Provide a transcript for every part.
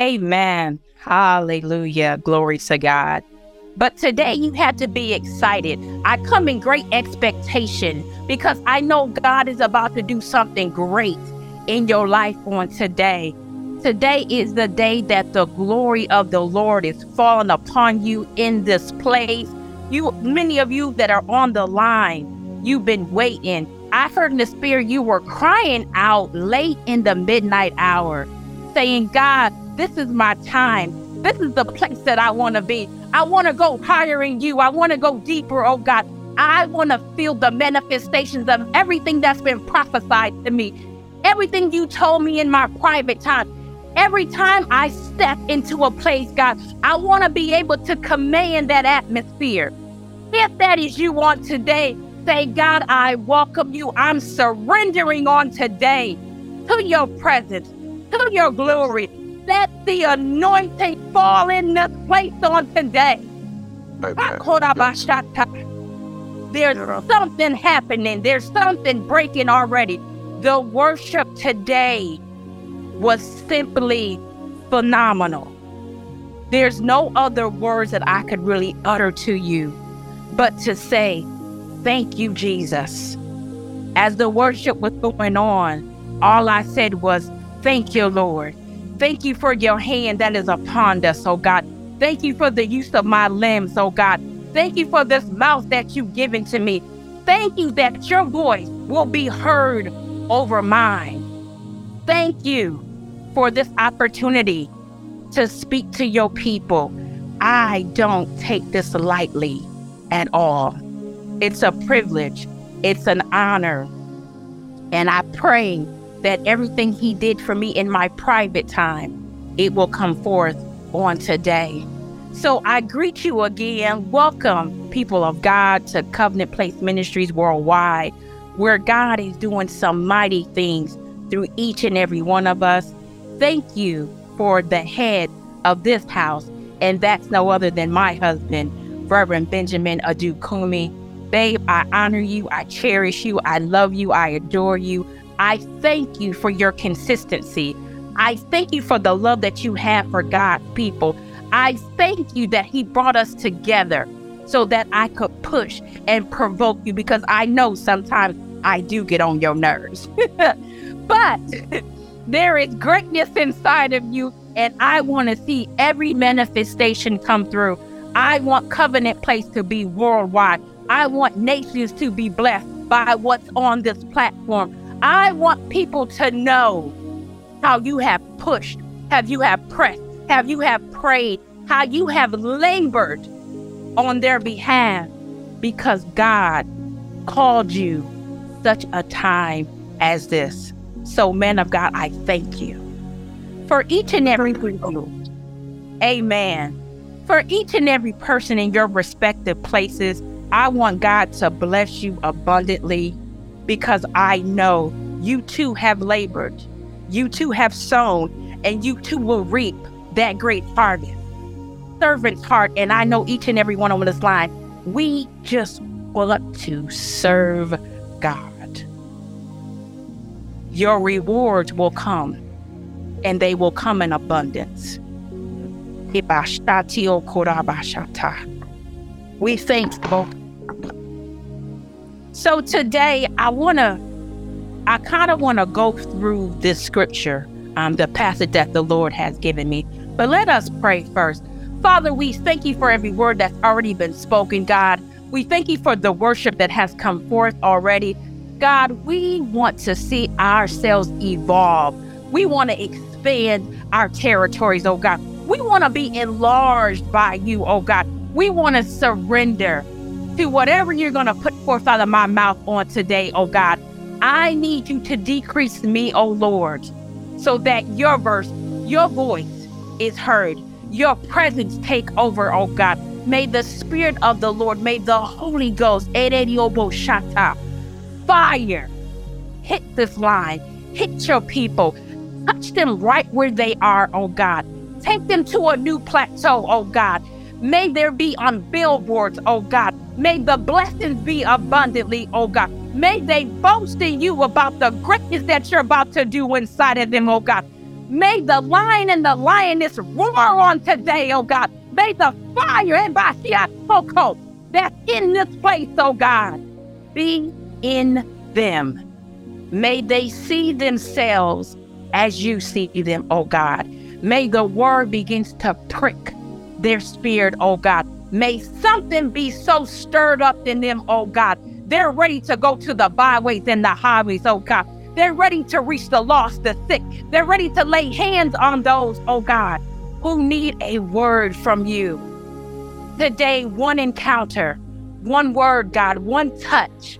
Amen. Hallelujah. Glory to God. But today you had to be excited. I come in great expectation because I know God is about to do something great in your life on today. Today is the day that the glory of the Lord is falling upon you in this place. You many of you that are on the line, you've been waiting. I heard in the spirit you were crying out late in the midnight hour, saying, God, this is my time. This is the place that I want to be. I want to go higher in you. I want to go deeper, oh God. I want to feel the manifestations of everything that's been prophesied to me, everything you told me in my private time. Every time I step into a place, God, I want to be able to command that atmosphere. If that is you on today, say, God, I welcome you. I'm surrendering on today to your presence, to your glory. Let the anointing fall in this place on today. Ah, There's something happening. There's something breaking already. The worship today was simply phenomenal. There's no other words that I could really utter to you but to say, Thank you, Jesus. As the worship was going on, all I said was, Thank you, Lord. Thank you for your hand that is upon us, oh God. Thank you for the use of my limbs, oh God. Thank you for this mouth that you've given to me. Thank you that your voice will be heard over mine. Thank you for this opportunity to speak to your people. I don't take this lightly at all. It's a privilege, it's an honor. And I pray that everything He did for me in my private time, it will come forth on today. So I greet you again. Welcome, people of God, to Covenant Place Ministries Worldwide, where God is doing some mighty things through each and every one of us. Thank you for the head of this house, and that's no other than my husband, Reverend Benjamin Adukumi. Babe, I honor you, I cherish you, I love you, I adore you. I thank you for your consistency. I thank you for the love that you have for God's people. I thank you that He brought us together so that I could push and provoke you because I know sometimes I do get on your nerves. but there is greatness inside of you, and I want to see every manifestation come through. I want Covenant Place to be worldwide. I want nations to be blessed by what's on this platform. I want people to know how you have pushed, have you have pressed, have you have prayed, how you have labored on their behalf because God called you such a time as this. So, men of God, I thank you for each and every. Amen. For each and every person in your respective places, I want God to bless you abundantly because I know you too have labored, you too have sown, and you too will reap that great harvest. Servant's heart, and I know each and every one on this line, we just want to serve God. Your rewards will come, and they will come in abundance. We thank you. So today, I want to, I kind of want to go through this scripture, um, the passage that the Lord has given me. But let us pray first. Father, we thank you for every word that's already been spoken, God. We thank you for the worship that has come forth already. God, we want to see ourselves evolve. We want to expand our territories, oh God. We want to be enlarged by you, oh God. We want to surrender to whatever you're going to put forth out of my mouth on today, oh God. I need you to decrease me, oh Lord, so that your verse, your voice is heard. Your presence take over, oh God. May the Spirit of the Lord, may the Holy Ghost, fire, hit this line, hit your people, touch them right where they are, oh God. Take them to a new plateau, oh God. May there be on billboards, oh God. May the blessings be abundantly, oh God. May they boast in you about the greatness that you're about to do inside of them, oh God. May the lion and the lioness roar on today, oh God. May the fire eh, and Bashiatoko that's in this place, oh God, be in them. May they see themselves as you see them, oh God. May the word begins to prick their spirit, oh God. May something be so stirred up in them, oh God. They're ready to go to the byways and the highways, oh God. They're ready to reach the lost, the sick. They're ready to lay hands on those, oh God, who need a word from you. Today, one encounter, one word, God, one touch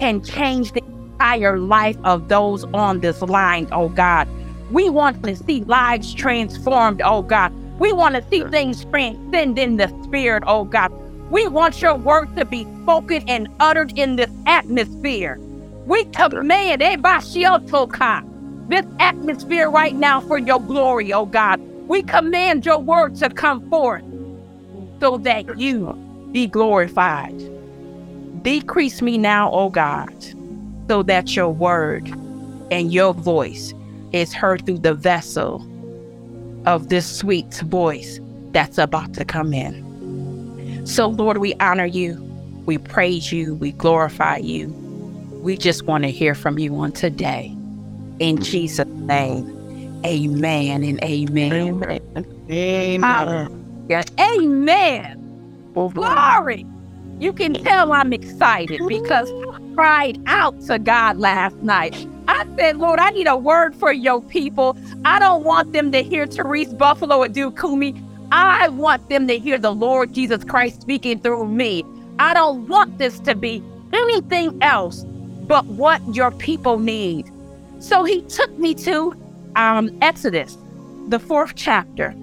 can change the entire life of those on this line, oh God. We want to see lives transformed, oh God. We want to see things transcend in the spirit, oh God. We want your word to be spoken and uttered in this atmosphere. We command eh, this atmosphere right now for your glory, oh God. We command your word to come forth so that you be glorified. Decrease me now, oh God, so that your word and your voice is heard through the vessel of this sweet voice that's about to come in. So, Lord, we honor you, we praise you, we glorify you. We just want to hear from you on today. In mm. Jesus' name, amen and amen. Amen. Amen. Yeah, amen. Glory. You can tell I'm excited because I cried out to God last night. I said, Lord, I need a word for your people. I don't want them to hear Therese Buffalo or do Kumi. I want them to hear the Lord Jesus Christ speaking through me. I don't want this to be anything else but what your people need. So he took me to um, Exodus, the fourth chapter,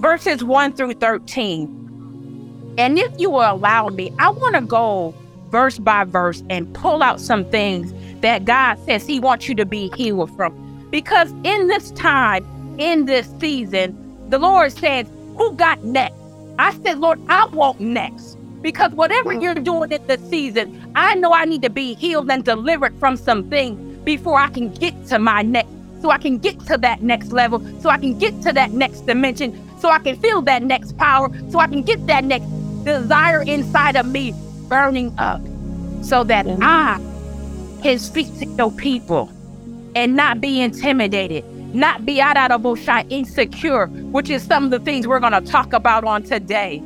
verses 1 through 13. And if you will allow me, I want to go verse by verse and pull out some things that God says He wants you to be healed from. Because in this time, in this season, the Lord says, Who got next? I said, Lord, I want next. Because whatever you're doing in this season, I know I need to be healed and delivered from something before I can get to my next, so I can get to that next level, so I can get to that next dimension, so I can feel that next power, so I can get that next desire inside of me burning up so that I can speak to your people and not be intimidated, not be out of bullshit insecure, which is some of the things we're going to talk about on today.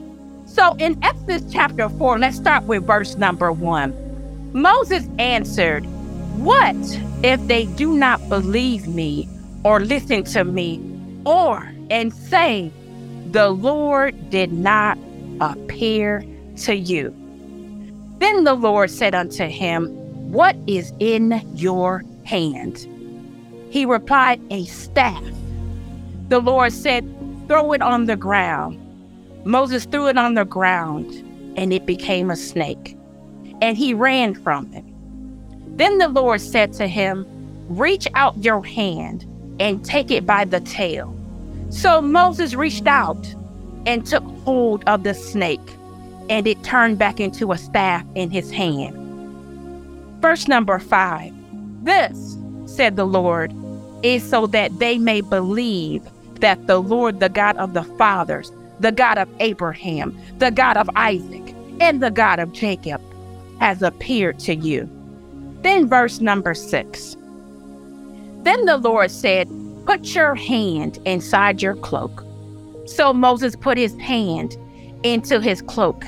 So in Exodus chapter 4, let's start with verse number 1. Moses answered, What if they do not believe me or listen to me or and say, The Lord did not appear to you? Then the Lord said unto him, What is in your hand? He replied, A staff. The Lord said, Throw it on the ground. Moses threw it on the ground, and it became a snake, and he ran from it. Then the Lord said to him, Reach out your hand and take it by the tail. So Moses reached out and took hold of the snake and it turned back into a staff in his hand. Verse number five This, said the Lord, is so that they may believe that the Lord, the God of the fathers, the God of Abraham, the God of Isaac, and the God of Jacob, has appeared to you. Then, verse number six. Then the Lord said, Put your hand inside your cloak. So Moses put his hand into his cloak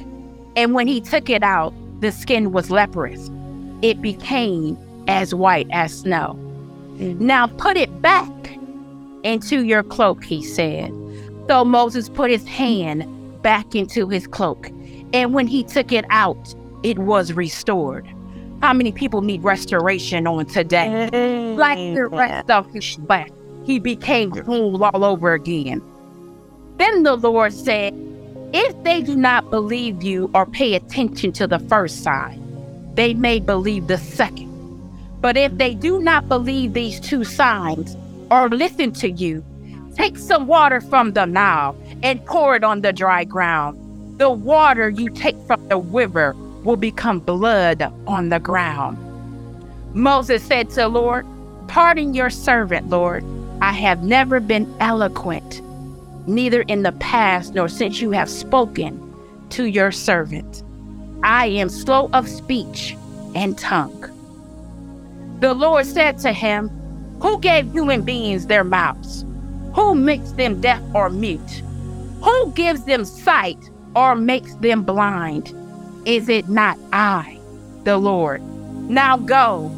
and when he took it out, the skin was leprous. It became as white as snow. Mm. Now put it back into your cloak, he said. So Moses put his hand back into his cloak. And when he took it out, it was restored. How many people need restoration on today? Like the rest of his flesh, he became whole all over again. Then the Lord said, if they do not believe you or pay attention to the first sign, they may believe the second. But if they do not believe these two signs or listen to you, take some water from the Nile and pour it on the dry ground. The water you take from the river will become blood on the ground. Moses said to the Lord, Pardon your servant, Lord. I have never been eloquent, neither in the past nor since you have spoken to your servant. I am slow of speech and tongue. The Lord said to him, Who gave human beings their mouths? Who makes them deaf or mute? Who gives them sight or makes them blind? Is it not I, the Lord? Now go,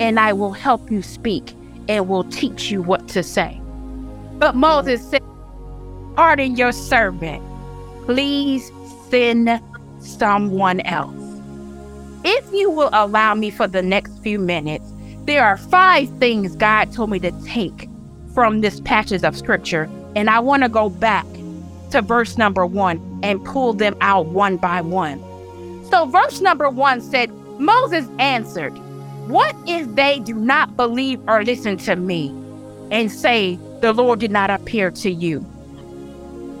and I will help you speak and will teach you what to say. But Moses said, Pardon your servant. Please send someone else. If you will allow me for the next few minutes, there are five things God told me to take from this passage of scripture, and I want to go back to verse number one and pull them out one by one. So, verse number one said, Moses answered, What if they do not believe or listen to me and say, The Lord did not appear to you?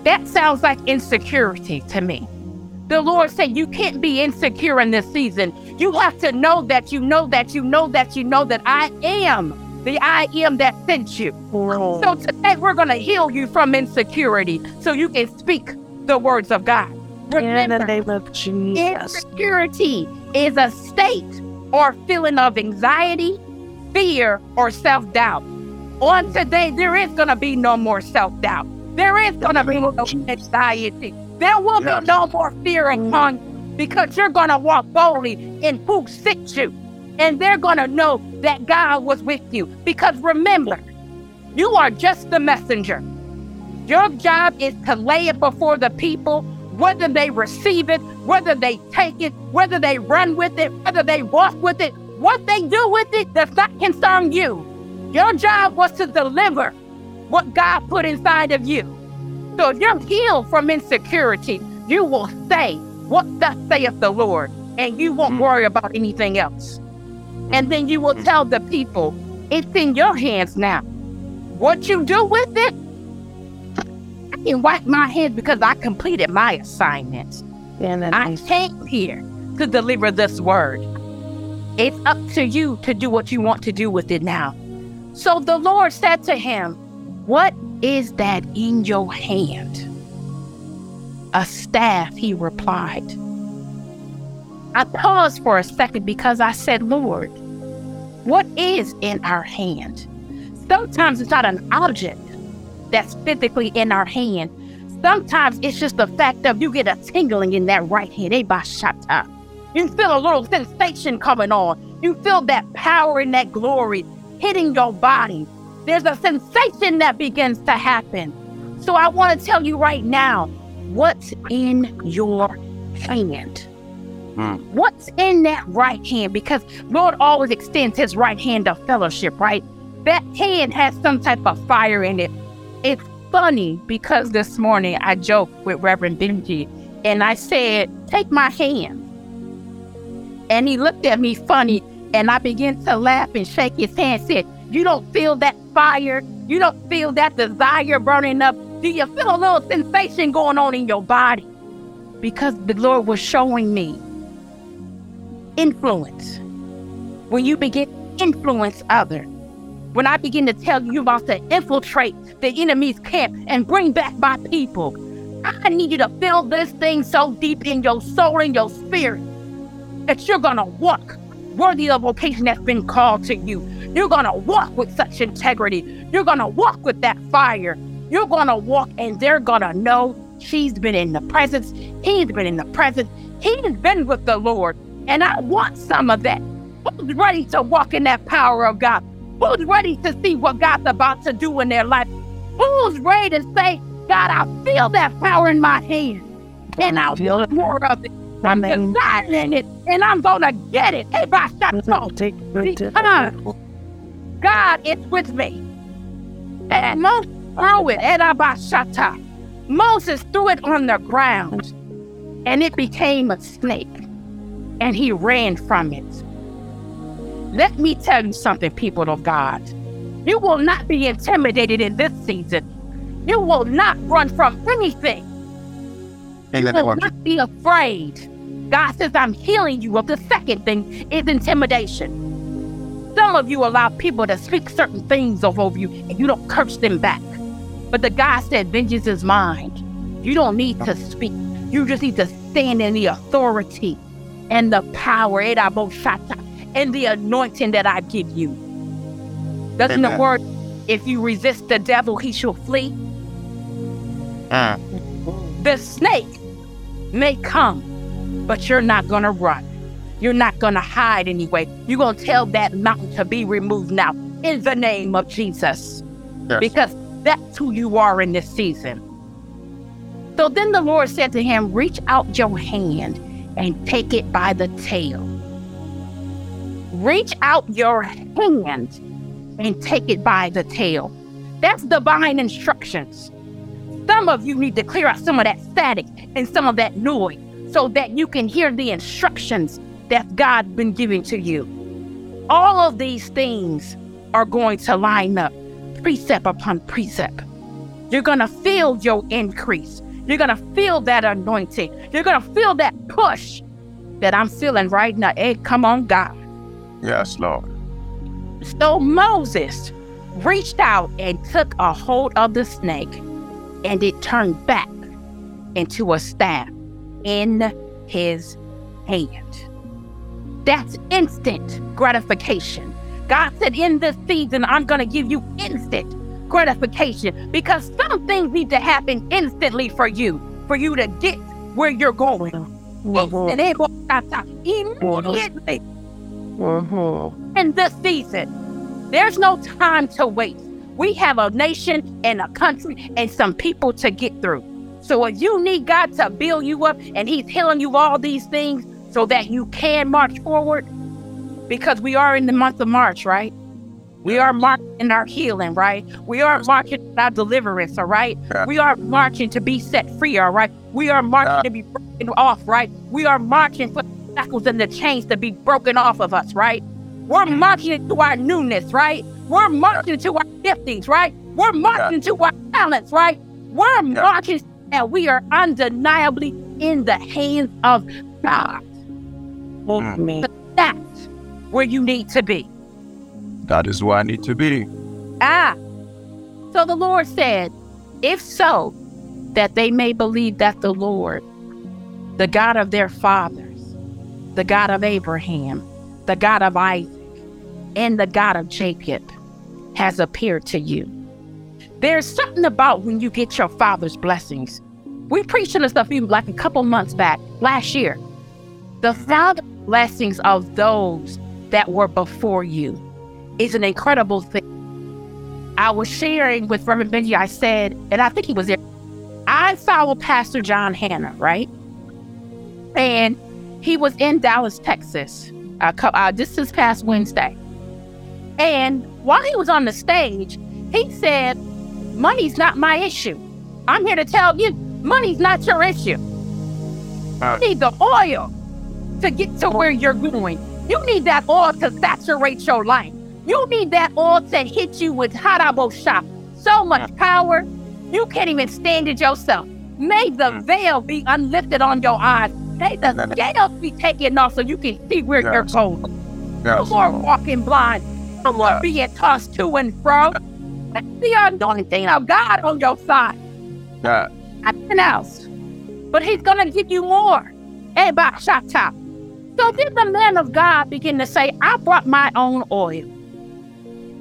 That sounds like insecurity to me. The Lord said, You can't be insecure in this season. You have to know that you know that you know that you know that I am the I am that sent you. Oh. So today we're going to heal you from insecurity so you can speak the words of God. Remember, in the name of Jesus. Insecurity is a state or feeling of anxiety, fear, or self doubt. On today, there is going to be no more self doubt. There is going to be no anxiety. There will yes. be no more fear and hunger because you're going to walk boldly in who sent you and they're going to know that God was with you. Because remember, you are just the messenger. Your job is to lay it before the people, whether they receive it, whether they take it, whether they run with it, whether they walk with it. What they do with it does not concern you. Your job was to deliver what God put inside of you. So if you're healed from insecurity, you will say, What thus saith the Lord, and you won't hmm. worry about anything else. And then you will tell the people, it's in your hands now. What you do with it, I can wipe my hands because I completed my assignment. And I came here to deliver this word. It's up to you to do what you want to do with it now. So the Lord said to him, What is that in your hand? A staff, he replied. I paused for a second because I said, Lord, what is in our hand? Sometimes it's not an object that's physically in our hand. Sometimes it's just the fact of you get a tingling in that right hand. You feel a little sensation coming on. You feel that power and that glory hitting your body. There's a sensation that begins to happen. So I want to tell you right now what's in your hand. Mm. What's in that right hand? Because Lord always extends his right hand of fellowship, right? That hand has some type of fire in it. It's funny because this morning I joked with Reverend Benji and I said, Take my hand. And he looked at me funny and I began to laugh and shake his hand, said, You don't feel that fire? You don't feel that desire burning up? Do you feel a little sensation going on in your body? Because the Lord was showing me influence. When you begin to influence others, when I begin to tell you about to infiltrate the enemy's camp and bring back my people, I need you to feel this thing so deep in your soul and your spirit that you're gonna walk worthy of vocation that's been called to you. You're gonna walk with such integrity. You're gonna walk with that fire. You're gonna walk and they're gonna know she's been in the presence. He's been in the presence. He's been with the Lord. And I want some of that. Who's ready to walk in that power of God? Who's ready to see what God's about to do in their life? Who's ready to say, God, I feel that power in my hand. And I'll feel more of it. I'm deciding it, and I'm gonna get it. Hey, by take Come on. God is with me. And Moses threw it, and Moses threw it on the ground, and it became a snake and he ran from it. Let me tell you something, people of God. You will not be intimidated in this season. You will not run from anything. You will not be afraid. God says, I'm healing you of the second thing is intimidation. Some of you allow people to speak certain things over you and you don't curse them back. But the God said, Vengeance is mine. You don't need to speak. You just need to stand in the authority and the power and the anointing that I give you. Doesn't Amen. the word, if you resist the devil, he shall flee? Uh. The snake may come, but you're not going to run. You're not going to hide anyway. You're going to tell that mountain to be removed now in the name of Jesus. Yes. Because that's who you are in this season. So then the Lord said to him, Reach out your hand and take it by the tail. Reach out your hand and take it by the tail. That's divine instructions. Some of you need to clear out some of that static and some of that noise so that you can hear the instructions that God's been giving to you. All of these things are going to line up precept upon precept. You're going to feel your increase. You're going to feel that anointing. You're going to feel that push that I'm feeling right now. Hey, come on, God. Yes, Lord. So Moses reached out and took a hold of the snake, and it turned back into a staff in his hand. That's instant gratification. God said, In this season, I'm going to give you instant gratification because some things need to happen instantly for you, for you to get where you're going. Mm-hmm. Immediately. Mm-hmm. In this season, there's no time to waste. We have a nation and a country and some people to get through. So if you need God to build you up and He's healing you all these things so that you can march forward, because we are in the month of March, right? We are marching our healing, right? We are marching our deliverance, all right? Yeah. We are marching to be set free, all right? We are marching yeah. to be broken off, right? We are marching for the shackles and the chains to be broken off of us, right? We're mm. marching to our newness, right? We're marching to our giftings, right? We're marching to our talents, right? We're marching and we are undeniably in the hands of God. Mm. That's where you need to be. That is where I need to be. Ah. So the Lord said, If so, that they may believe that the Lord, the God of their fathers, the God of Abraham, the God of Isaac, and the God of Jacob has appeared to you. There's something about when you get your father's blessings. We preached on this stuff even like a couple months back, last year. The father blessings of those that were before you is an incredible thing. I was sharing with Reverend Benji, I said, and I think he was there. I follow Pastor John Hannah, right? And he was in Dallas, Texas. Uh, uh, this past Wednesday. And while he was on the stage, he said, Money's not my issue. I'm here to tell you, money's not your issue. Uh, you need the oil to get to where you're going. You need that oil to saturate your life. You need that oil to hit you with harabo shop. So much power, you can't even stand it yourself. May the mm. veil be unlifted on your eyes. May the scales be taken off so you can see where yes. you're going. Yes. You are walking blind. You are being tossed to and fro. The anointing of God on your side. Yeah. Nothing else. But he's going to give you more. Eh, Eba shata. So then the man of God begin to say, I brought my own oil.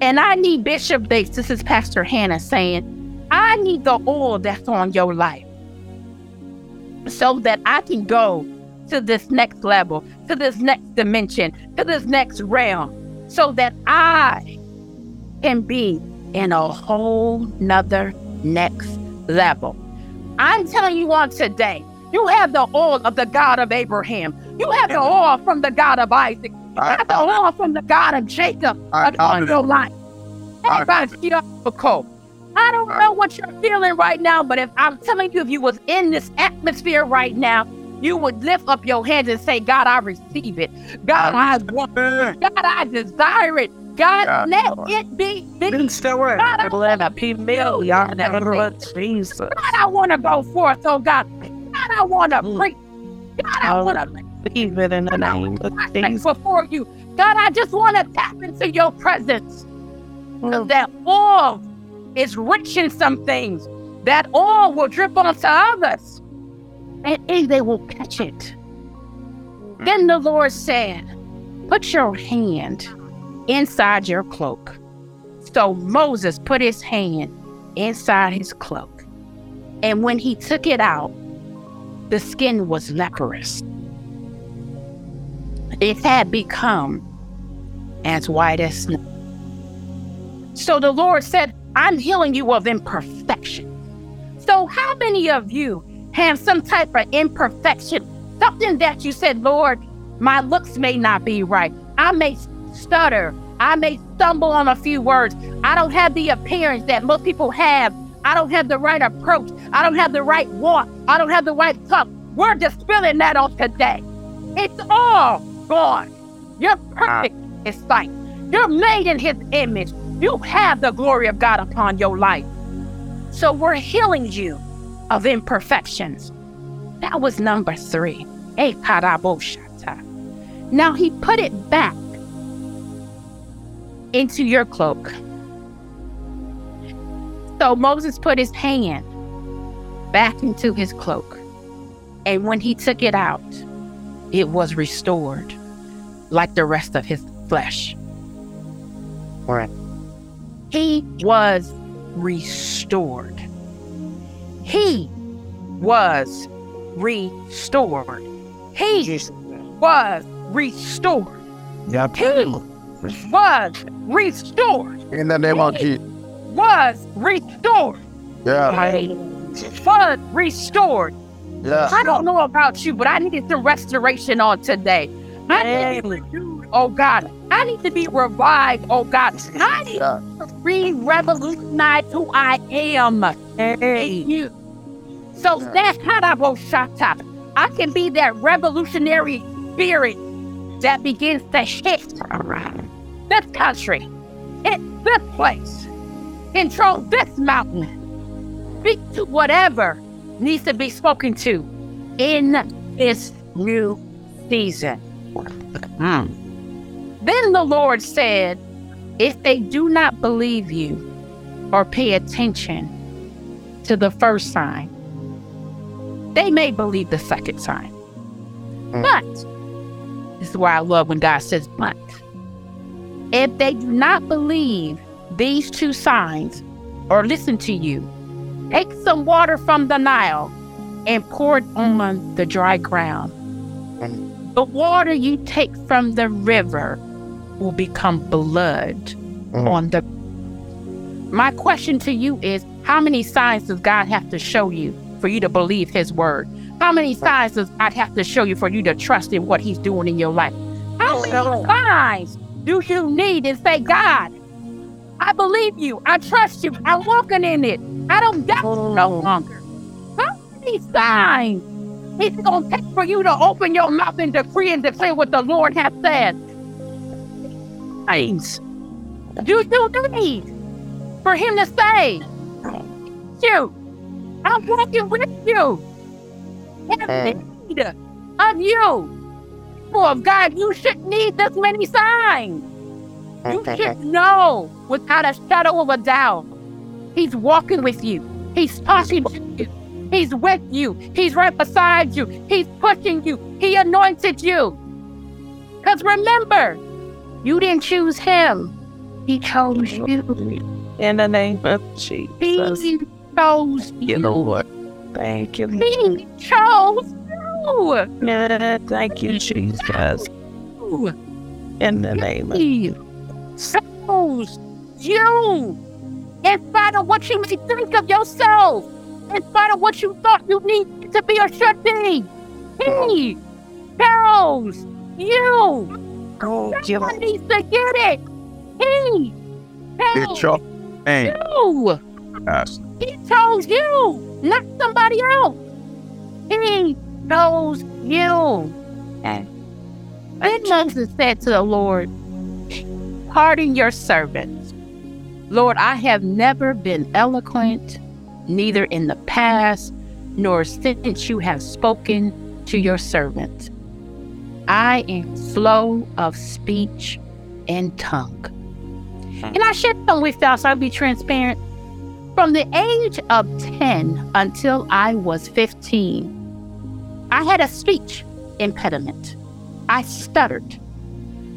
And I need Bishop Jakes, this is Pastor Hannah saying, I need the oil that's on your life so that I can go to this next level, to this next dimension, to this next realm, so that I can be in a whole nother next level. I'm telling you on today, you have the oil of the God of Abraham. You have the oil from the God of Isaac. You have the oil from the God of Jacob on your life. Everybody, I don't know what you're feeling right now, but if I'm telling you, if you was in this atmosphere right now, you would lift up your hands and say, God, I receive it. God, I want it. God, I desire it. God, let it be. be. God, I want to be million. Jesus. God, I want to go forth, oh God. God, I want to mm. preach. God, I want to believe it in the name of Jesus. Before you, God, I just want to tap into your presence. Mm. That oil is rich in some things. That oil will drip onto others. And, and they will catch it. Then the Lord said, Put your hand inside your cloak. So Moses put his hand inside his cloak. And when he took it out, the skin was leprous. It had become as white as snow. So the Lord said, I'm healing you of imperfection. So, how many of you have some type of imperfection? Something that you said, Lord, my looks may not be right. I may stutter. I may stumble on a few words. I don't have the appearance that most people have. I don't have the right approach. I don't have the right walk. I don't have the right talk. We're just dispelling that on today. It's all gone. You're perfect in sight. You're made in his image. You have the glory of God upon your life. So we're healing you of imperfections. That was number three. Now he put it back into your cloak. So Moses put his hand back into his cloak. And when he took it out, it was restored like the rest of his flesh. Right. He was restored. He was restored. He was restored. Yeah. He was restored. In the name of Jesus. Was restored. Yeah. Was restored. Yeah. I don't know about you, but I needed some restoration on today. I need to, oh God, I need to be revived, oh God. I need Yeah. to re-revolutionize who I am in you. So that's how I will shut up. I can be that revolutionary spirit that begins to hit this country, hit this place, control this mountain, speak to whatever needs to be spoken to in this new season. Hmm. Then the Lord said, If they do not believe you or pay attention to the first sign, they may believe the second sign. Hmm. But, this is why I love when God says, but. If they do not believe these two signs or listen to you, take some water from the Nile and pour it on the dry ground. The water you take from the river will become blood Mhm. on the. My question to you is how many signs does God have to show you for you to believe His word? How many signs does God have to show you for you to trust in what He's doing in your life? How many signs do you need and say, God, I believe you, I trust you, I'm walking in it, I don't doubt you no mm. longer? How many signs it's going to take for you to open your mouth and decree and declare what the Lord has said? Signs. Do you need for Him to say, you, I'm walking with you. Have need of you. People of God, you shouldn't need this many signs. You should know without a shadow of a doubt. He's walking with you. He's talking to you. He's with you. He's right beside you. He's pushing you. He anointed you. Because remember, you didn't choose him. He chose you. In the name of Jesus. He chose you, you. Lord. Thank you. He chose you. Yeah, Thank you, Jesus. In the name of He chose you. In spite of what you may think of yourself, in spite of what you thought you need to be or should be, He chose you. God, you Someone needs to get it. He It's chose your name. you. Yes. He chose you, not somebody else. He chose you. And Moses said to the Lord, Pardon your servants. Lord, I have never been eloquent, neither in the past nor since you have spoken to your servant. I am slow of speech and tongue. And I share some with y'all, so I'll be transparent. From the age of 10 until I was 15, I had a speech impediment. I stuttered.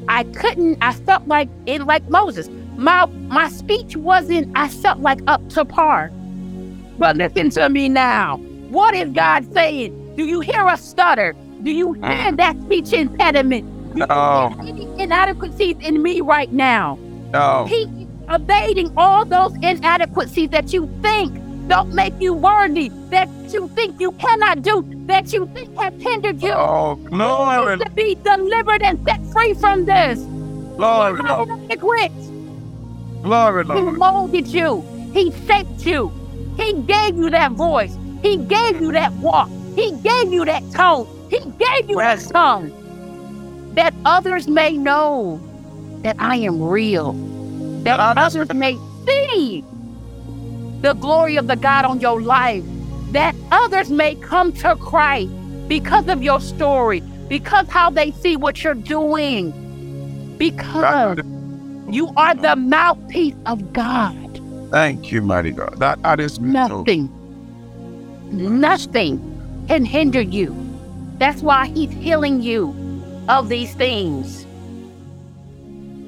I couldn't, I felt like in like Moses. My my speech wasn't, I felt like up to par. But listen to me now. What is God saying? Do you hear a stutter? Do you mm. hear that speech impediment? No. Oh. hear any inadequacies in me right now? No. He is evading all those inadequacies that you think don't make you worthy, that you think you cannot do, that you think have hindered you. Oh, glory, to be delivered and set free from this. glory, Lord. inadequate. Glory, He molded you. He shaped you. He gave you that voice. He gave you that walk. He gave you that tone. He gave you that tongue. That others may know that I am real. That others may see the glory of the God on your life. That others may come to Christ because of your story, because how they see what you're doing. Because you are the mouthpiece of God. Thank you, mighty God. That, that is beautiful. Nothing, nothing can hinder you. That's why He's healing you of these things.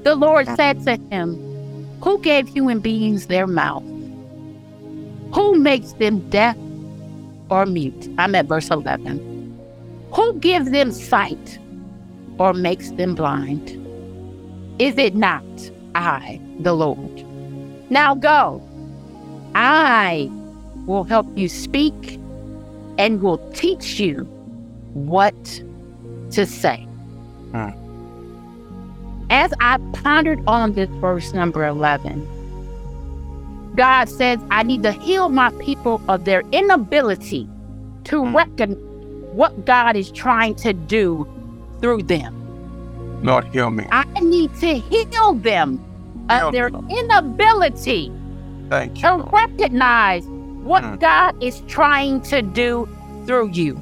The Lord said to him, Who gave human beings their mouth? Who makes them deaf or mute? I'm at verse 11. Who gives them sight or makes them blind? Is it not I, the Lord? Now go. I will help you speak and will teach you what to say. Hmm. As I pondered on this verse number 11, God says, I need to heal my people of their inability to Hmm. reckon what God is trying to do through them. Lord, heal me. I need to heal them Heal of their them. inability Thank you. to recognize what Mm. God is trying to do through you.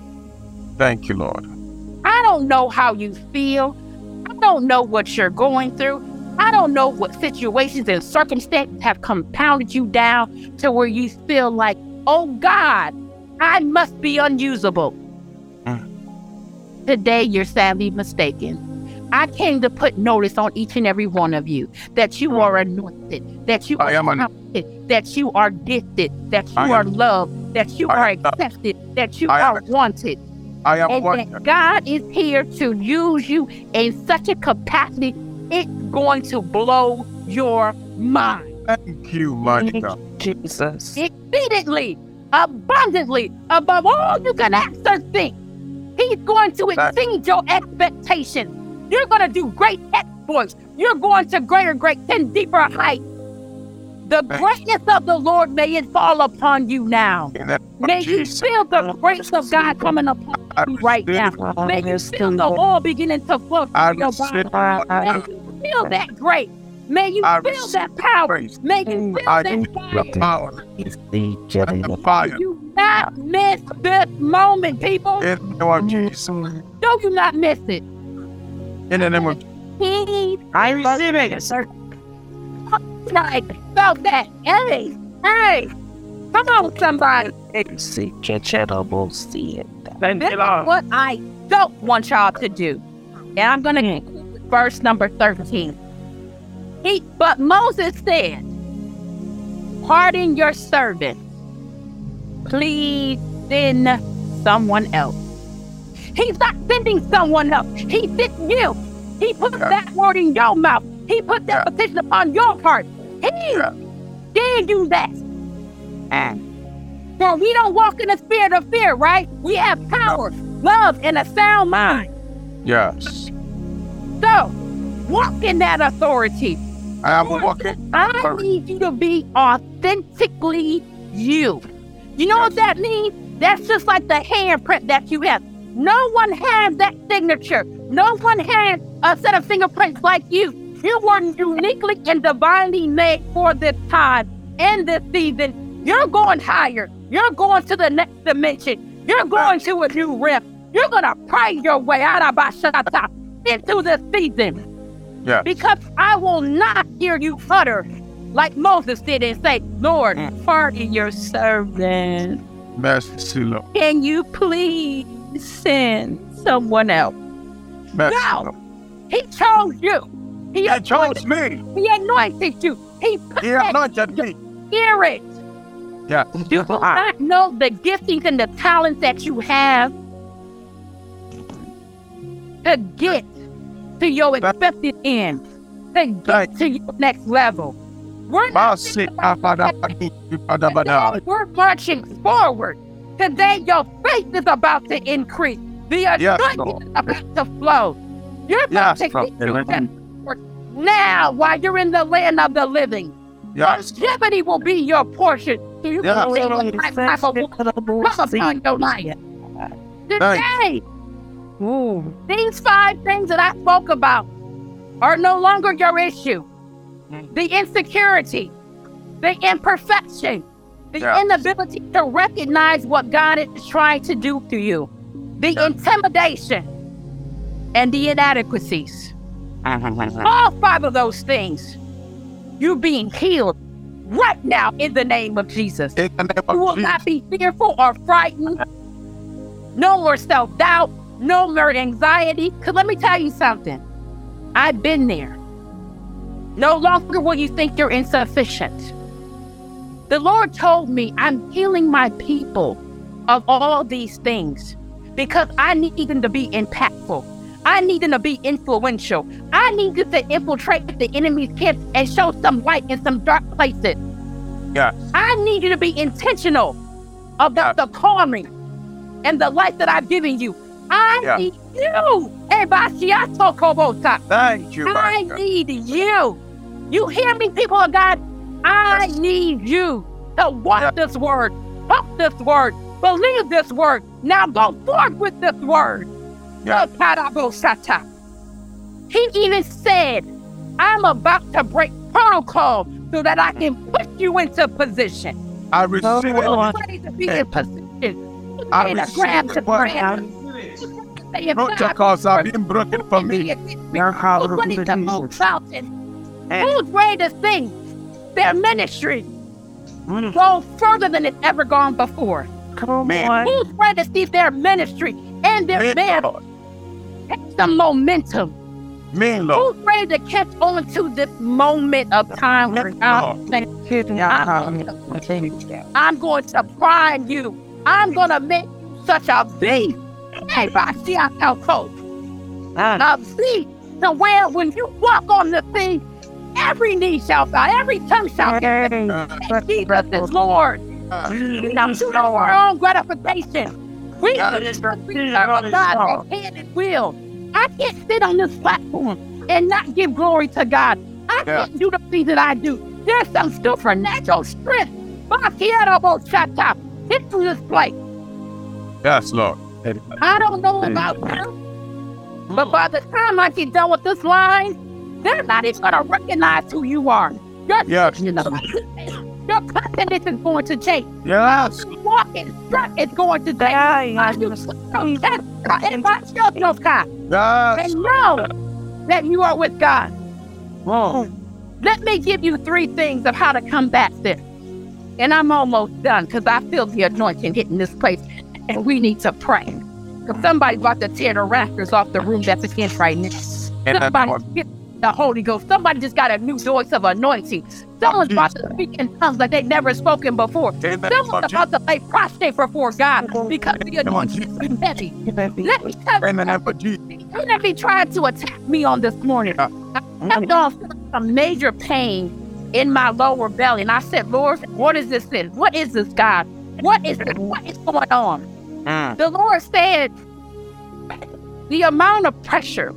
Thank you, Lord. I don't know how you feel. I don't know what you're going through. I don't know what situations and circumstances have compounded you down to where you feel like, oh God, I must be unusable. Mm. Today, you're sadly mistaken. I came to put notice on each and every one of you that you are anointed, that you I are am an- that you are gifted, that you I are am- loved, that you I are loved. accepted, that you I am are wanted I am and one. that God is here to use you in such a capacity, it's going to blow your mind. Thank you, God. Jesus. Exceedingly, abundantly, above all you can ask or think. He's going to exceed your expectations. You're going to do great exploits. You're going to greater, great, and deeper heights. The greatness of the Lord may it fall upon you now. In the name of May you feel the grace of God coming upon you right now. receive- May you feel the oil beginning to flow I through your body. receive- May you feel that grace. May you I feel that power. grace. May you mm, feel I that receive fire. the power and the fire. Do not miss this moment, people. In the name of mm. Jesus. Do you not miss it. In the name of He I receive it. like felt that. Hey, hey. Come on, somebody. See, Chechero, see it. This is what I don't want y'all to do. And I'm going to verse number 13. He, but Moses said, Pardon your servant. Please send someone else. He's not sending someone else. He sent you. He put that word in your mouth. He put that petition upon your heart. He did do that. For we don't walk in the spirit of fear, right? We have power, love, and a sound mind. Yes. So, walk in that authority. I am walking. I need you to be authentically you. You know what that means? That's just like the handprint that you have. No one has that signature. No one has a set of fingerprints like you. You were uniquely and divinely made for this time and this season. You're going higher. You're going to the next dimension. You're going to a new realm. You're gonna pray your way out of Bashata into this season. Yes. Because I will not hear you utter like Moses did and say, Lord, mm. pardon your servant. Mercy, Lord. Can you please send someone else? Mercy, No. Lord. He chose you. He, He chose me. he anointed you. He put He anointed me. spirit. Yes. You do not know the giftings and the talents that you have to get to your expected end, to get to your next level. We're not we're marching forward. Today, your faith is about to increase. The Yes, anointing Lord. is about to flow. You're about Yes, to Lord. get your now while you're in the land of the living. Yes. Longevity will be your portion. So you Yeah. can see what my type of woman come upon your life. Today, these five things that I spoke about are no longer your issue. The insecurity, the imperfection, the Yeah. inability to recognize what God is trying to do to you, the intimidation, and the inadequacies. All five of those things, you being healed right now in the name of Jesus. In the name You will Jesus. not be fearful or frightened. No more self doubt. No more anxiety. Because let me tell you something. I've been there. No longer will you think you're insufficient. The Lord told me I'm healing my people of all these things because I need them to be impactful. I need them to be influential. I need them to infiltrate the enemy's camp and show some light in some dark places. Yes. I need you to be intentional about the calling and the life that I've given you. I Yeah. need you. Thank you, I Master. need you. You hear me, people of God? I Yes. need you to walk this word, talk this word, believe this word. Now go forth with this word. Yeah. Okarabosata. He even said, I'm about to break protocol so that I can put you into position. I receive oh, it. Oh, Ready to be in position. I And a receive grab it. to What- grab. Say, if God Protocols are being broken for me. Your Who's ready to move mountains? Who's ready to see their ministry mm. go further than it's ever gone before? Come Man. on. Who's ready to see their ministry and their Me, man Lord. take some momentum? Me, Lord. Who's ready to catch on to this moment of time where God is I'm going to prime you. I'm going to make such a beast. Hey, I see I tell coach. A beast to where when you walk on the thing, every knee shall bow, every tongue shall confess that Jesus is Lord. Now, to our own gratification. We just serve God hand and will. I can't sit on this platform and not give glory to God. I Yeah. can't do the things that I do. There's some supernatural strength. Bakirabosata. Get to this place. Yes, Lord. I don't know about you, but by the time I get done with this line, they're not even gonna recognize who you are. Yes. you know, your confidence is going to change. Yes. Walking strut is going to change. I do and my children's God. Yes. And know that you are with God. Oh. Let me give you three things of how to combat this. And I'm almost done because I feel the anointing hitting this place. And we need to pray. Because somebody's about to tear the rafters off the room that's against right now. The Somebody get the Holy Ghost. Somebody just got a new voice of anointing. Someone's about to speak in tongues like they've never spoken before. In the name Someone's about to lay prostrate before God because the anointing is heavy. Let me tell you, the name of Jesus. the enemy tried to attack me on this morning. I kept on some major pain in my lower belly. And I said, Lord, what is this in? What is this, God? What is this? What is going on? Mm. The Lord said, the amount of pressure,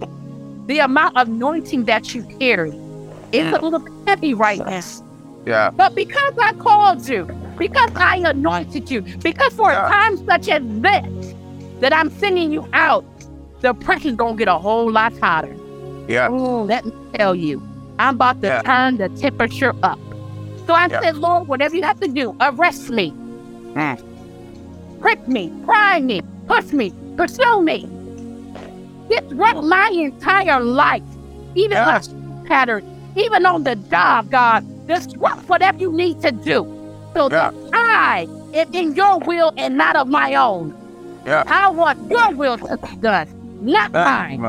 the amount of anointing that you carry is a little bit heavy right now. Yeah. But because I called you, because I anointed you, because for Yeah. a time such as this, that I'm sending you out, the pressure's gonna get a whole lot hotter. Yeah. Ooh, let me tell you, I'm about to Yeah. turn the temperature up. So I Yeah. said, Lord, whatever you have to do, arrest me, Mm. prick me, pry me, push me, pursue me. Disrupt my entire life, even my pattern, even on the job, God. Disrupt whatever you need to do. So Yeah. that I am in your will and not of my own. Yeah. I want your will to be done, not mine.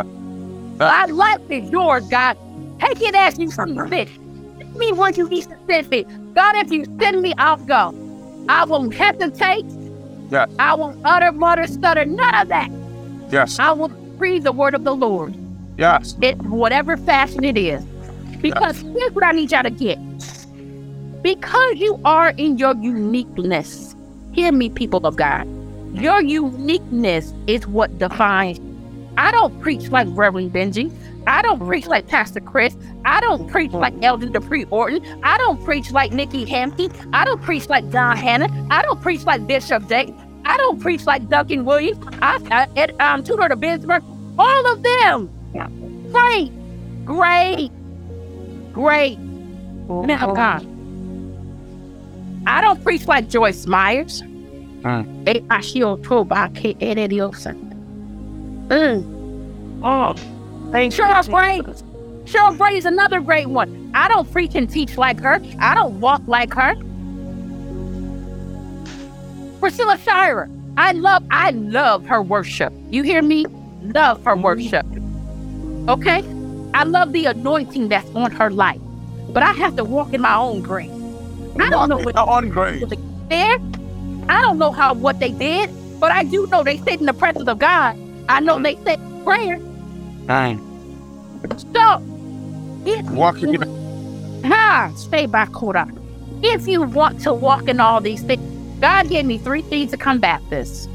My life is yours, God. Take it as you see fit. Send me where you need to send me. God, if you send me, I'll go. I won't hesitate. I won't utter, mutter, stutter, none of that. Yes. I will breathe the word of the Lord Yes. in whatever fashion it is. Because here's what I need y'all to get. Because you are in your uniqueness, hear me, people of God. Your uniqueness is what defines. I don't preach like Reverend Benji. I don't preach like Pastor Chris. I don't preach like Elder Dupree Orton. I don't preach like Nikki Hampton. I don't preach like John Hannah. I don't preach like Bishop Day. I don't preach like Duncan Williams. I, I Ed, um, Tudor de Bismark. All of them. Great, great, great men of God. I don't preach like Joyce Meyers. Mm. I shield toba ke ereriosa. Oh, Thank Cheryl Bray. Cheryl Bray is another great one. I don't preach and teach like her. I don't walk like her. Priscilla Shirer. I love, I love her worship. You hear me? Love her worship. Okay? I love the anointing that's on her life. But I have to walk in my own grace. I don't know what on grade. there. I don't know how what they did, but I do know they sit in the presence of God. I know they said prayer. Fine. So, if Walking you, ha, stay back, Kora. If you want to walk in all these things, God gave me three things to combat this.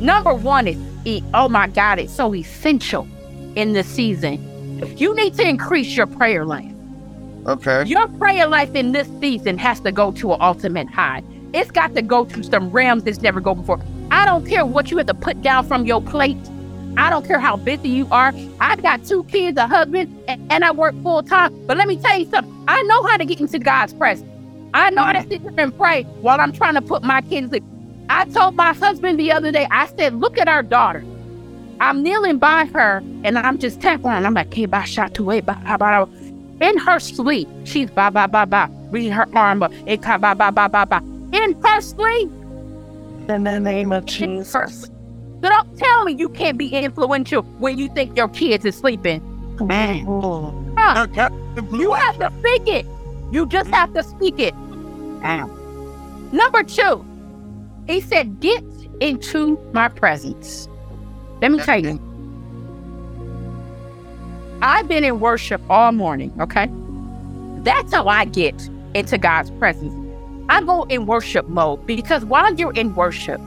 Number one is, e- oh my God, it's so essential in this season. You need to increase your prayer life. Okay. Your prayer life in this season has to go to an ultimate high. It's got to go to some realms that's never go before. I don't care what you have to put down from your plate. I don't care how busy you are. I've got two kids, a husband, and, and I work full time. But let me tell you something. I know how to get into God's presence. I know how to sit here and pray while I'm trying to put my kids to sleep. I told my husband the other day, I said, look at our daughter. I'm kneeling by her and I'm just tapping her. And I'm like, hey, ba shot to wait, ba ba ba. In her sleep, she's ba ba ba ba, reading her arm up, it ka ba ba ba ba ba. In her sleep, In the name of Jesus. So don't tell me you can't be influential when you think your kids is sleeping. Man. Huh? Okay. You have to speak it. You just have to speak it. Number two, he said, get into my presence. Let me tell you. I've been in worship all morning, okay? That's how I get into God's presence. I go in worship mode because while you're in worship,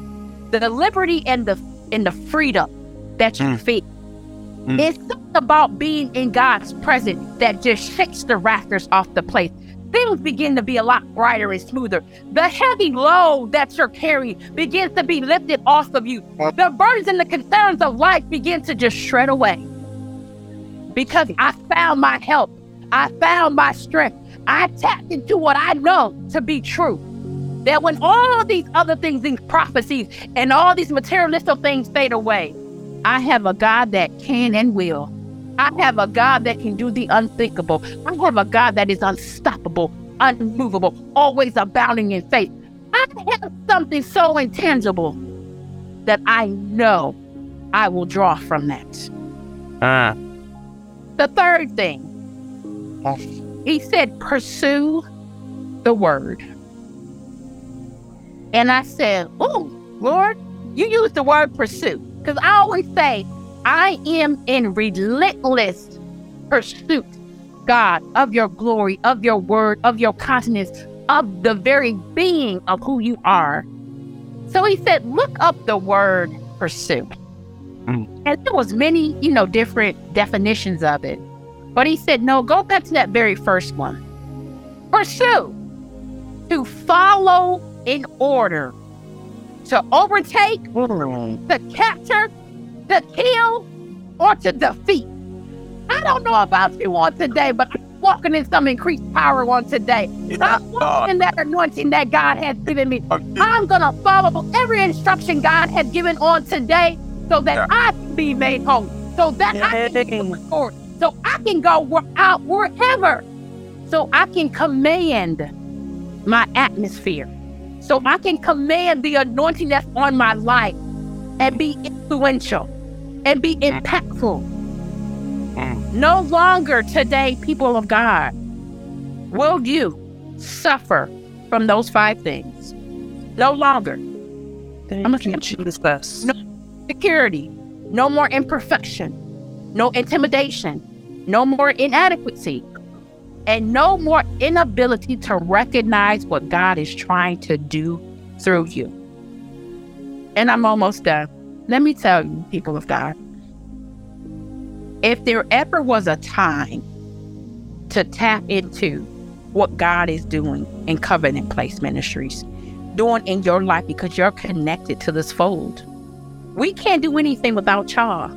the liberty and the and the freedom that you Mm. feel Mm. it's something about being in God's presence that just shakes the rafters off the place. Things begin to be a lot brighter and smoother. The heavy load that you're carrying begins to be lifted off of you. Uh. The burdens and the concerns of life begin to just shred away. Because I found my help. I found my strength. I tapped into what I know to be true. That when all these other things, these prophecies, and all these materialistic things fade away, I have a God that can and will. I have a God that can do the unthinkable. I have a God that is unstoppable, unmovable, always abounding in faith. I have something so intangible that I know I will draw from that. Ah. The third thing, he said, pursue the word. And I said, Oh, Lord, you use the word pursue. Because I always say, I am in relentless pursuit, God, of your glory, of your word, of your consciousness, of the very being of who you are. So he said, look up the word pursue. Mm. And there was many, you know, different definitions of it. But he said, no, go back to that very first one. Pursue. To follow in order. To overtake, to capture, to kill, or to defeat. I don't know about you on today, but I'm walking in some increased power on today. I'm walking in that anointing that God has given me. I'm going to follow every instruction God has given on today. so that Yeah. I can be made whole, so that I can be restored, so I can go out wherever, so I can command my atmosphere, so I can command the anointing that's on my life and be influential and be impactful. No longer today, people of God, will you suffer from those five things. No longer. Thank I'm a- you, Jesus. No. Security, no more imperfection, no intimidation, no more inadequacy, and no more inability to recognize what God is trying to do through you. And I'm almost done. Let me tell you, people of God, if there ever was a time to tap into what God is doing in Covenant Place Ministries, doing in your life because you're connected to this fold. We can't do anything without y'all.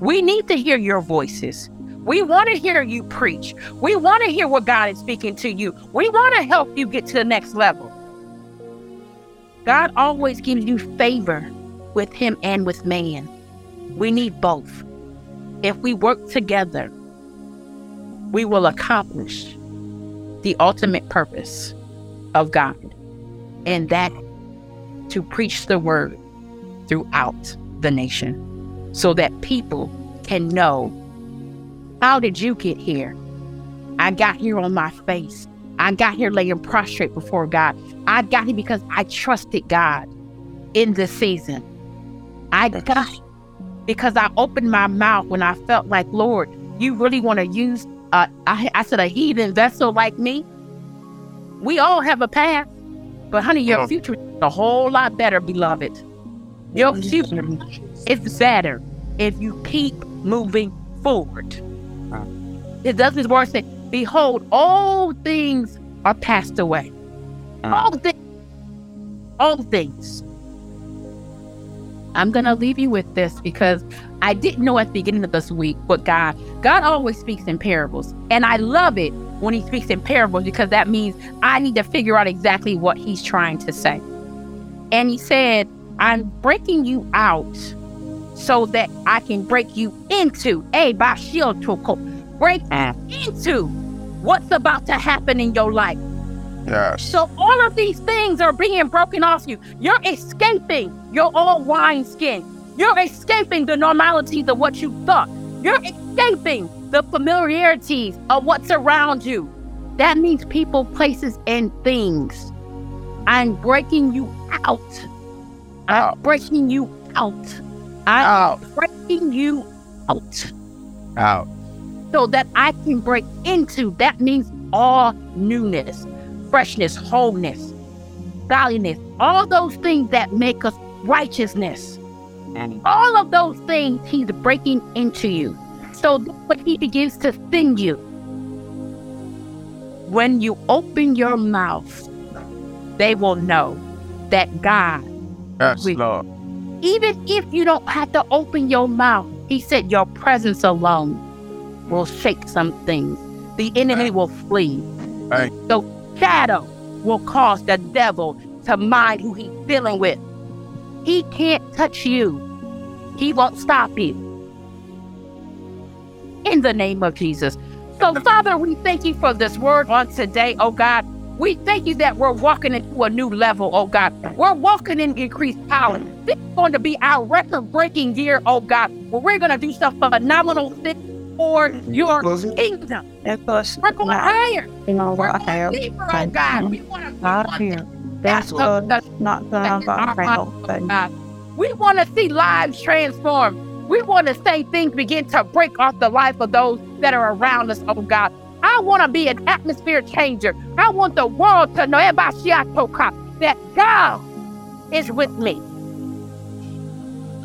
We need to hear your voices. We want to hear you preach. We want to hear what God is speaking to you. We want to help you get to the next level. God always gives you favor with Him and with man. We need both. If we work together, we will accomplish the ultimate purpose of God, and that to preach the word throughout the nation so that people can know how did you get here? I got here on my face. I got here laying prostrate before God. I got here because I trusted God in this season. I got here because I opened my mouth when I felt like, Lord, you really want to use, uh, I, I said, a heathen vessel like me? We all have a past, but honey, your Oh. future is a whole lot better, beloved. Your future is better if you keep moving forward. It does his word say, Behold, all things are passed away. All things. All things. I'm gonna leave you with this because I didn't know at the beginning of this week what God God always speaks in parables. And I love it when he speaks in parables because that means I need to figure out exactly what he's trying to say. And he said, I'm breaking you out so that I can break you into a. Break Mm. into what's about to happen in your life. Yes. So all of these things are being broken off you. You're escaping your old wine skin. You're escaping the normalities of what you thought. You're escaping the familiarities of what's around you. That means people, places, and things. I'm breaking you out. I'm Out. breaking you out. I'm Out. breaking you out Out. so that I can break into. That means all newness, freshness, wholeness, godliness, all those things that make us righteousness. All of those things he's breaking into you. So when he begins to sing you, when you open your mouth, they will know that God, Yes. Lord. even if you don't have to open your mouth, he said your presence alone will shake some things. The enemy will flee. Right. The shadow will cause the devil to mind who he's dealing with. He can't touch you. He won't stop you. In the name of Jesus. So, Father, we thank you for this word on today, oh God. We thank you that we're walking into a new level, oh God. We're walking in increased power. This is going to be our record breaking year, oh God, where we're going to do some phenomenal things for your kingdom. Help us We're going not higher. in our We're higher going deeper, oh God. We want to God here. That's what good. Not gonna our go heart, oh but God. We want to see lives transformed. We want to see things begin to break off the life of those that are around us, oh God. I want to be an atmosphere changer. I want the world to know Ebashiatoka, that God is with me.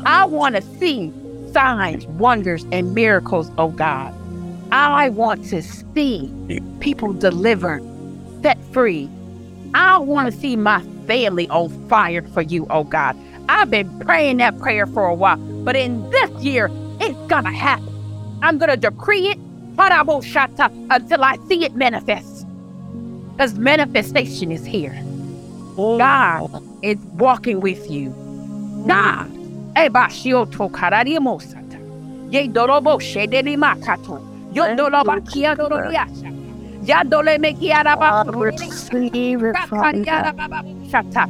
I want to see signs, wonders, and miracles, oh God. I want to see people delivered, set free. I want to see my family on fire for you, oh God. I've been praying that prayer for a while, but in this year, it's gonna happen. I'm gonna decree it until I see it manifest. Because manifestation is here. Oh. God is walking with you. God Eba shioto karari mosata. Ye dorobo shedeni makato. Yo doroba kia dororiasha. Ya dole me kia raba. receive it from Kakariara baba shata.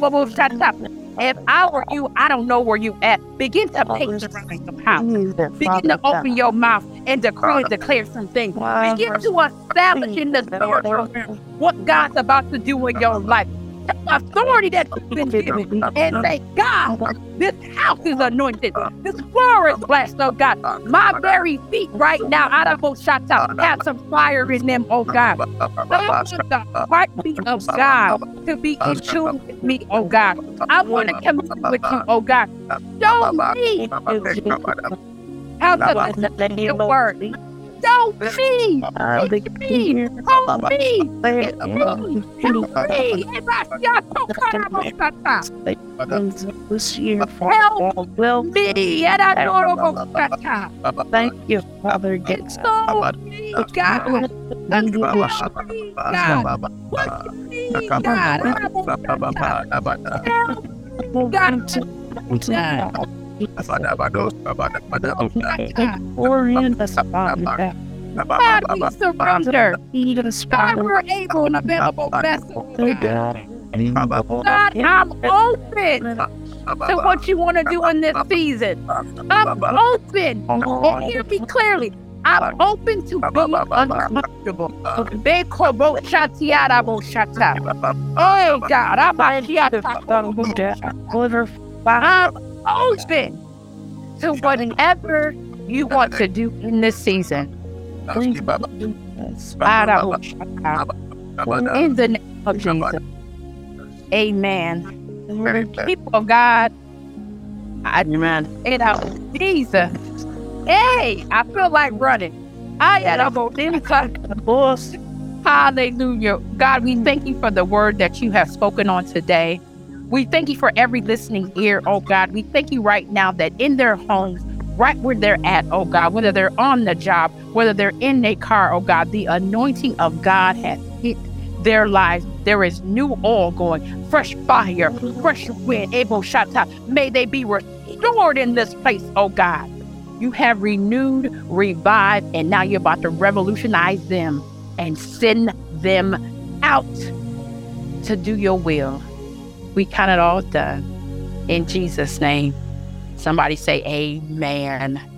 Bobo shata. If I were you, I don't know where you at. Begin to around the house. Begin to open your mouth and and declare some things. Begin to establish in the spiritual realm what God's about to do in your life. The authority that's been given. And say, God, this house is anointed. This floor is blessed, oh God. My very feet right now, out of Oshata, have some fire in them, oh God. I want the heartbeat of God to be in tune with me, oh God. I want to commune with you, oh God. Show me how to your word. Show me. I'll be me. Hold me. It's me. Help me. If I shut up, this year Help will me. And I know about thank you, Father. Get So me, God. and Help me, God. What need, God. Help, God. Orient us upon that. God, we surrender. Feed us, God, we're able and available vessels. God. I'm open to what you want to do in this season. I'm open. And hear me clearly. I'm open to being uncomfortable. Bekobo shatiara bo shata. Oh God, I'm a shiata. Deliver I'm open to whatever you want to do in this season. Ara bo shata. In the name of Jesus. Amen. People of God, I Amen. you know, Jesus. Hey, I feel like running. I had a boss. Hallelujah. God, we thank you for the word that you have spoken on today. We thank you for every listening ear, oh God. We thank you right now that in their homes, right where they're at, oh God, whether they're on the job, whether they're in their car, oh God, the anointing of God has hit their lives. There is new oil going, fresh fire, fresh wind, able shata. May they be restored in this place, oh God. You have renewed, revived, and now you're about to revolutionize them and send them out to do your will. We count it all done. In Jesus' name. Somebody say amen.